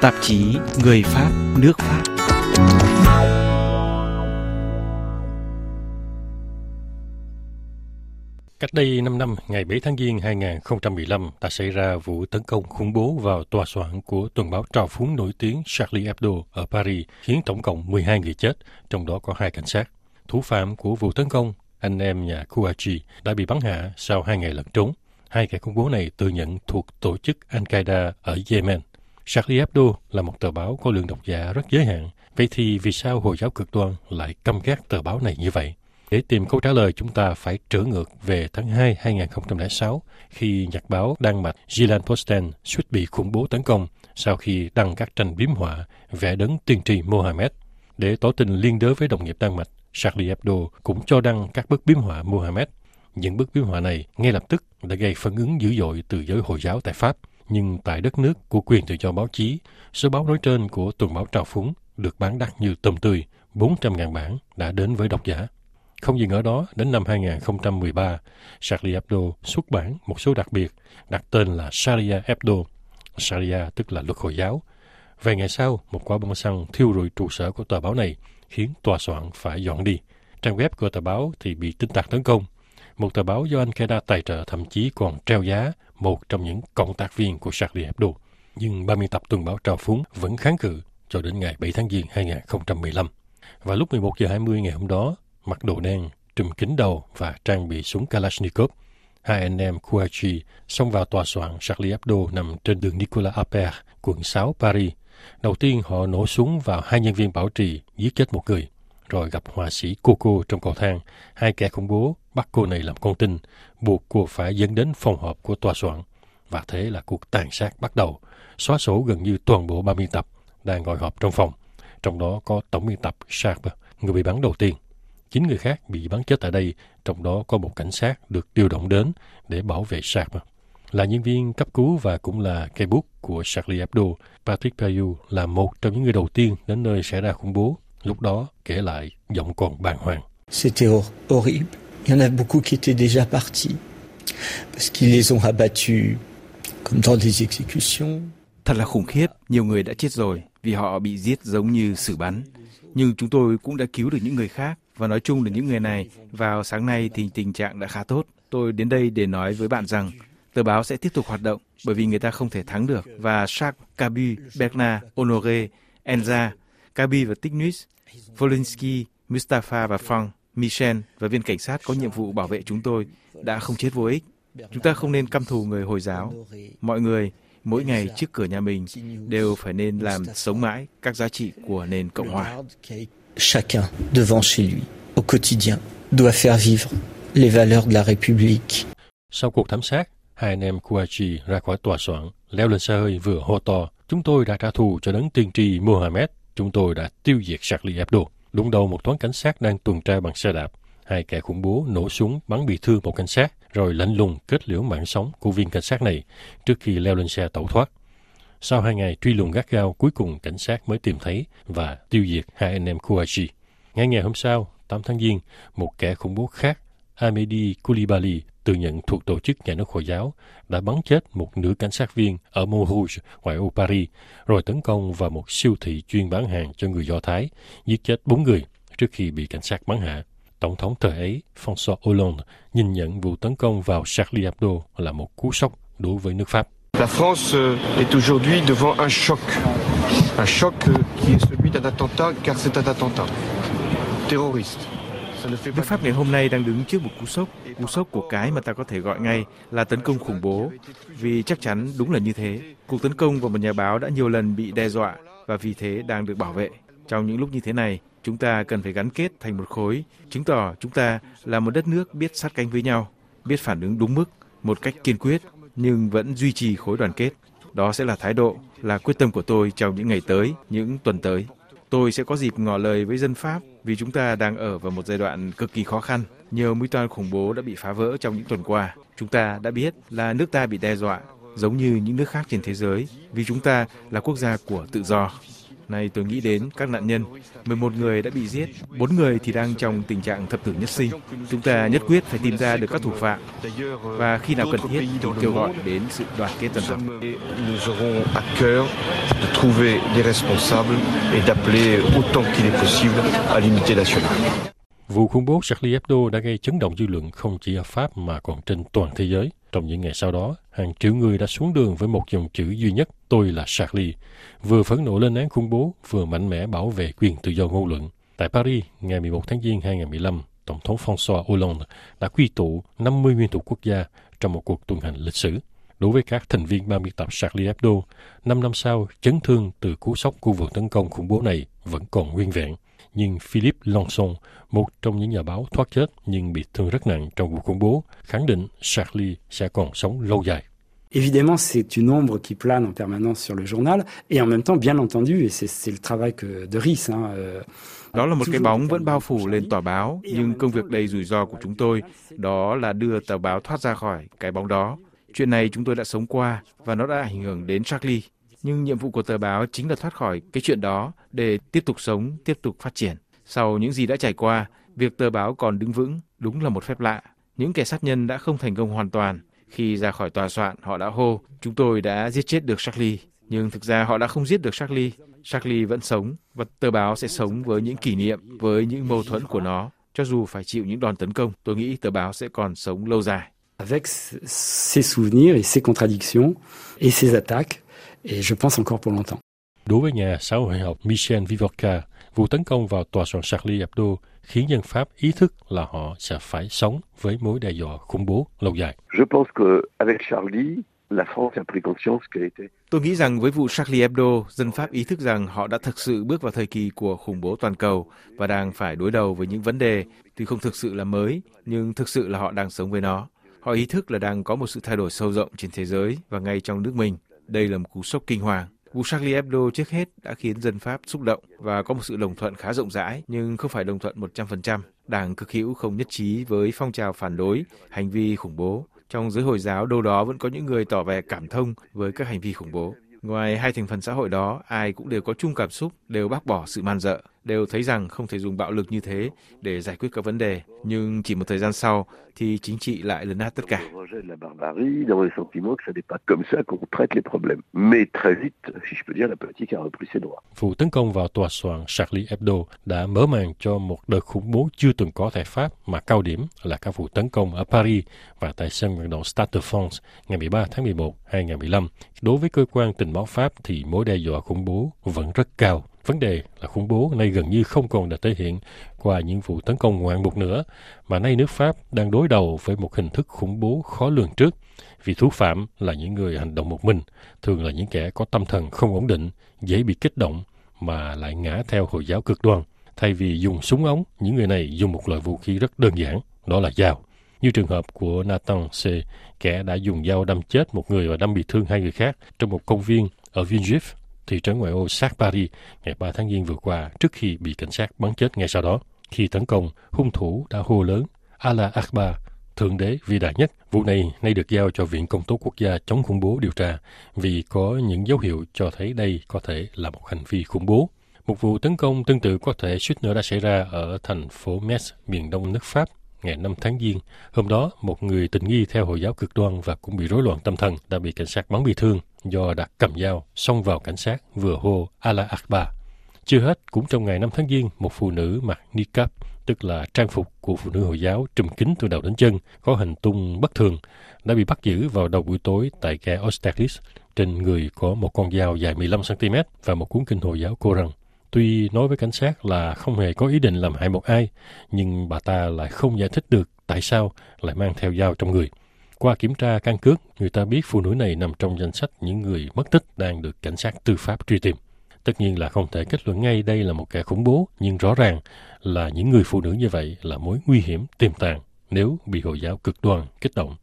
Tạp chí Người Pháp, nước Pháp Cách đây 5 năm, ngày 7 tháng Giêng 2015 đã xảy ra vụ tấn công khủng bố vào tòa soạn của tuần báo trào phúng nổi tiếng Charlie Hebdo ở Paris, khiến tổng cộng 12 người chết, trong đó có hai cảnh sát. Thủ phạm của vụ tấn công, anh em nhà Kouachi, đã bị bắn hạ sau hai ngày lẩn trốn. Hai kẻ khủng bố này tự nhận thuộc tổ chức Al-Qaeda ở Yemen. Charlie Hebdo là một tờ báo có lượng độc giả rất giới hạn. Vậy thì vì sao Hồi giáo cực đoan lại căm ghét tờ báo này như vậy? Để tìm câu trả lời, chúng ta phải trở ngược về tháng 2 2006 khi nhật báo Đan Mạch Gilan Posten suýt bị khủng bố tấn công sau khi đăng các tranh biếm họa vẽ đấng tiên tri Mohammed. Để tỏ tình liên đới với đồng nghiệp Đan Mạch, Charlie Hebdo cũng cho đăng các bức biếm họa Mohammed. Những bức biếm họa này ngay lập tức đã gây phản ứng dữ dội từ giới Hồi giáo tại Pháp. Nhưng tại đất nước của quyền tự do báo chí, số báo nói trên của tuần báo trào phúng được bán đắt như tôm tươi, 400.000 bản đã đến với độc giả. Không dừng ở đó, đến năm 2013, Charlie Hebdo xuất bản một số đặc biệt đặt tên là Sharia Hebdo. Sharia tức là luật Hồi giáo. Vài ngày sau, một quả bom xăng thiêu rụi trụ sở của tờ báo này, khiến tòa soạn phải dọn đi. Trang web của tờ báo thì bị tin tặc tấn công. Một tờ báo do anh Qaeda tài trợ thậm chí còn treo giá một trong những cộng tác viên của Charlie Hebdo. Nhưng 30 tập tuần báo trào phúng vẫn kháng cự cho đến ngày 7 tháng Giêng 2015. Và lúc 11 giờ 20 ngày hôm đó, mặc đồ đen, trùm kính đầu và trang bị súng Kalashnikov. Hai anh em Kouachi xông vào tòa soạn Charlie Hebdo nằm trên đường Nicolas Appert, quận 6 Paris. Đầu tiên họ nổ súng vào hai nhân viên bảo trì, giết chết một người. Rồi gặp họa sĩ Coco trong cầu thang. Hai kẻ khủng bố bắt cô này làm con tin, buộc cô phải dẫn đến phòng họp của tòa soạn. Và thế là cuộc tàn sát bắt đầu, xóa sổ gần như toàn bộ 30 tập đang ngồi họp trong phòng. Trong đó có tổng biên tập Sharp, người bị bắn đầu tiên. Chín người khác bị bắn chết tại đây, trong đó có một cảnh sát được điều động đến để bảo vệ Sharp. Là nhân viên cấp cứu và cũng là cây bút của Charlie Hebdo, Patrick payou là một trong những người đầu tiên đến nơi xảy ra khủng bố. Lúc đó kể lại giọng còn bàng hoàng. C'était horrible. Il y en a beaucoup qui étaient déjà partis parce qu'ils les ont abattus comme dans des exécutions. Thật là khủng khiếp, nhiều người đã chết rồi vì họ bị giết giống như xử bắn. Nhưng chúng tôi cũng đã cứu được những người khác và nói chung là những người này vào sáng nay thì tình trạng đã khá tốt. Tôi đến đây để nói với bạn rằng tờ báo sẽ tiếp tục hoạt động bởi vì người ta không thể thắng được và Jacques Cabu, Bernard, Honoré, Enza, Kabi và Tignus, Volinsky, Mustafa và Frank, Michel và viên cảnh sát có nhiệm vụ bảo vệ chúng tôi đã không chết vô ích. Chúng ta không nên căm thù người Hồi giáo. Mọi người mỗi ngày trước cửa nhà mình đều phải nên làm sống mãi các giá trị của nền Cộng hòa. Chacun devant chez lui, au quotidien, doit faire vivre les valeurs de la République. Sau cuộc thảm sát, hai anh em Kouachi ra khỏi tòa soạn, leo lên xe hơi vừa hô to, chúng tôi đã trả thù cho đấng tiên tri Mohammed, chúng tôi đã tiêu diệt Charlie Hebdo. Đúng đầu một toán cảnh sát đang tuần tra bằng xe đạp, hai kẻ khủng bố nổ súng bắn bị thương một cảnh sát, rồi lạnh lùng kết liễu mạng sống của viên cảnh sát này trước khi leo lên xe tẩu thoát. Sau hai ngày truy lùng gắt gao, cuối cùng cảnh sát mới tìm thấy và tiêu diệt hai anh em Kouachi. Ngay ngày hôm sau, 8 tháng Giêng, một kẻ khủng bố khác, Amedi Koulibaly, tự nhận thuộc tổ chức nhà nước Hồi giáo, đã bắn chết một nữ cảnh sát viên ở Montrouge, ngoại ô Paris, rồi tấn công vào một siêu thị chuyên bán hàng cho người Do Thái, giết chết bốn người trước khi bị cảnh sát bắn hạ. Tổng thống thời ấy, François Hollande, nhìn nhận vụ tấn công vào Charlie Hebdo là một cú sốc đối với nước Pháp. La France euh, est aujourd'hui devant un choc. Un choc euh, qui est celui d'un attentat, car c'est un attentat terroriste. Nước Pháp ngày hôm nay đang đứng trước một cú sốc, cú sốc của cái mà ta có thể gọi ngay là tấn công khủng bố, vì chắc chắn đúng là như thế. Cuộc tấn công vào một nhà báo đã nhiều lần bị đe dọa và vì thế đang được bảo vệ. Trong những lúc như thế này, chúng ta cần phải gắn kết thành một khối, chứng tỏ chúng ta là một đất nước biết sát cánh với nhau, biết phản ứng đúng mức, một cách kiên quyết, nhưng vẫn duy trì khối đoàn kết. Đó sẽ là thái độ, là quyết tâm của tôi trong những ngày tới, những tuần tới. Tôi sẽ có dịp ngỏ lời với dân Pháp vì chúng ta đang ở vào một giai đoạn cực kỳ khó khăn. Nhiều mũi toan khủng bố đã bị phá vỡ trong những tuần qua. Chúng ta đã biết là nước ta bị đe dọa, giống như những nước khác trên thế giới, vì chúng ta là quốc gia của tự do. Này tôi nghĩ đến các nạn nhân, 11 người đã bị giết, 4 người thì đang trong tình trạng thập tử nhất sinh. Chúng ta nhất quyết phải tìm ra được các thủ phạm và khi nào cần thiết tôi kêu gọi đến sự đoàn kết toàn dân. Nous aurons à cœur de trouver les responsables et d'appeler autant qu'il est possible à l'unité nationale. Vụ khủng bố Charlie Hebdo đã gây chấn động dư luận không chỉ ở Pháp mà còn trên toàn thế giới. Trong những ngày sau đó, hàng triệu người đã xuống đường với một dòng chữ duy nhất, tôi là Charlie, vừa phẫn nộ lên án khủng bố, vừa mạnh mẽ bảo vệ quyền tự do ngôn luận. Tại Paris, ngày 11 tháng Giêng 2015, Tổng thống François Hollande đã quy tụ 50 nguyên thủ quốc gia trong một cuộc tuần hành lịch sử. Đối với các thành viên ban biên tập Charlie Hebdo, 5 năm sau, chấn thương từ cú sốc của vụ tấn công khủng bố này vẫn còn nguyên vẹn nhưng Philippe Lanson, một trong những nhà báo thoát chết nhưng bị thương rất nặng trong vụ khủng bố, khẳng định Charlie sẽ còn sống lâu dài. Évidemment, c'est une ombre qui plane en permanence sur le journal, et en même temps, bien entendu, et c'est le travail que de Riss. Hein, euh, đó là một cái bóng vẫn bao phủ lên tòa báo, nhưng công việc đầy rủi ro của chúng tôi đó là đưa tờ báo thoát ra khỏi cái bóng đó. Chuyện này chúng tôi đã sống qua và nó đã ảnh hưởng đến Charlie nhưng nhiệm vụ của tờ báo chính là thoát khỏi cái chuyện đó để tiếp tục sống, tiếp tục phát triển. Sau những gì đã trải qua, việc tờ báo còn đứng vững đúng là một phép lạ. Những kẻ sát nhân đã không thành công hoàn toàn. Khi ra khỏi tòa soạn, họ đã hô, chúng tôi đã giết chết được Charlie. Nhưng thực ra họ đã không giết được Charlie. Charlie vẫn sống và tờ báo sẽ sống với những kỷ niệm, với những mâu thuẫn của nó. Cho dù phải chịu những đòn tấn công, tôi nghĩ tờ báo sẽ còn sống lâu dài. Avec ses souvenirs et ses contradictions et ses attaques, et je pense encore pour longtemps. Đối với nhà xã hội học Michel Vivorca, vụ tấn công vào tòa soạn Charlie Hebdo khiến dân Pháp ý thức là họ sẽ phải sống với mối đe dọa khủng bố lâu dài. Je pense que avec Charlie, la France a pris conscience qu'elle était Tôi nghĩ rằng với vụ Charlie Hebdo, dân Pháp ý thức rằng họ đã thực sự bước vào thời kỳ của khủng bố toàn cầu và đang phải đối đầu với những vấn đề tuy không thực sự là mới, nhưng thực sự là họ đang sống với nó. Họ ý thức là đang có một sự thay đổi sâu rộng trên thế giới và ngay trong nước mình. Đây là một cú sốc kinh hoàng. Vụ Charlie Hebdo trước hết đã khiến dân Pháp xúc động và có một sự đồng thuận khá rộng rãi, nhưng không phải đồng thuận 100%. Đảng cực hữu không nhất trí với phong trào phản đối hành vi khủng bố. Trong giới Hồi giáo đâu đó vẫn có những người tỏ vẻ cảm thông với các hành vi khủng bố. Ngoài hai thành phần xã hội đó, ai cũng đều có chung cảm xúc, đều bác bỏ sự man dợ, đều thấy rằng không thể dùng bạo lực như thế để giải quyết các vấn đề. Nhưng chỉ một thời gian sau thì chính trị lại lấn át tất cả. Vụ tấn công vào tòa soạn Charlie Hebdo đã mở màn cho một đợt khủng bố chưa từng có tại Pháp mà cao điểm là các vụ tấn công ở Paris và tại sân vận động Stade de France ngày 13 tháng 11 2015. Đối với cơ quan tình báo Pháp thì mối đe dọa khủng bố vẫn rất cao. Vấn đề là khủng bố nay gần như không còn được thể hiện qua những vụ tấn công ngoạn mục nữa, mà nay nước Pháp đang đối đầu với một hình thức khủng bố khó lường trước, vì thủ phạm là những người hành động một mình, thường là những kẻ có tâm thần không ổn định, dễ bị kích động mà lại ngã theo Hồi giáo cực đoan. Thay vì dùng súng ống, những người này dùng một loại vũ khí rất đơn giản, đó là dao. Như trường hợp của Nathan C., kẻ đã dùng dao đâm chết một người và đâm bị thương hai người khác trong một công viên ở Villejuif, thị trấn ngoại ô sát Paris ngày 3 tháng Giêng vừa qua trước khi bị cảnh sát bắn chết ngay sau đó. Khi tấn công, hung thủ đã hô lớn Allah Akbar, Thượng đế vĩ đại nhất. Vụ này nay được giao cho Viện Công tố Quốc gia chống khủng bố điều tra vì có những dấu hiệu cho thấy đây có thể là một hành vi khủng bố. Một vụ tấn công tương tự có thể suýt nữa đã xảy ra ở thành phố Metz, miền đông nước Pháp ngày 5 tháng Giêng. Hôm đó, một người tình nghi theo Hồi giáo cực đoan và cũng bị rối loạn tâm thần đã bị cảnh sát bắn bị thương do đã cầm dao xông vào cảnh sát vừa hô Allah Akbar. Chưa hết, cũng trong ngày 5 tháng Giêng, một phụ nữ mặc niqab, tức là trang phục của phụ nữ Hồi giáo trùm kín từ đầu đến chân, có hình tung bất thường, đã bị bắt giữ vào đầu buổi tối tại ga Austerlitz. Trên người có một con dao dài 15cm và một cuốn kinh Hồi giáo Koran. Tuy nói với cảnh sát là không hề có ý định làm hại một ai, nhưng bà ta lại không giải thích được tại sao lại mang theo dao trong người. Qua kiểm tra căn cước, người ta biết phụ nữ này nằm trong danh sách những người mất tích đang được cảnh sát tư pháp truy tìm. Tất nhiên là không thể kết luận ngay đây là một kẻ khủng bố, nhưng rõ ràng là những người phụ nữ như vậy là mối nguy hiểm tiềm tàng nếu bị Hồi giáo cực đoan kích động.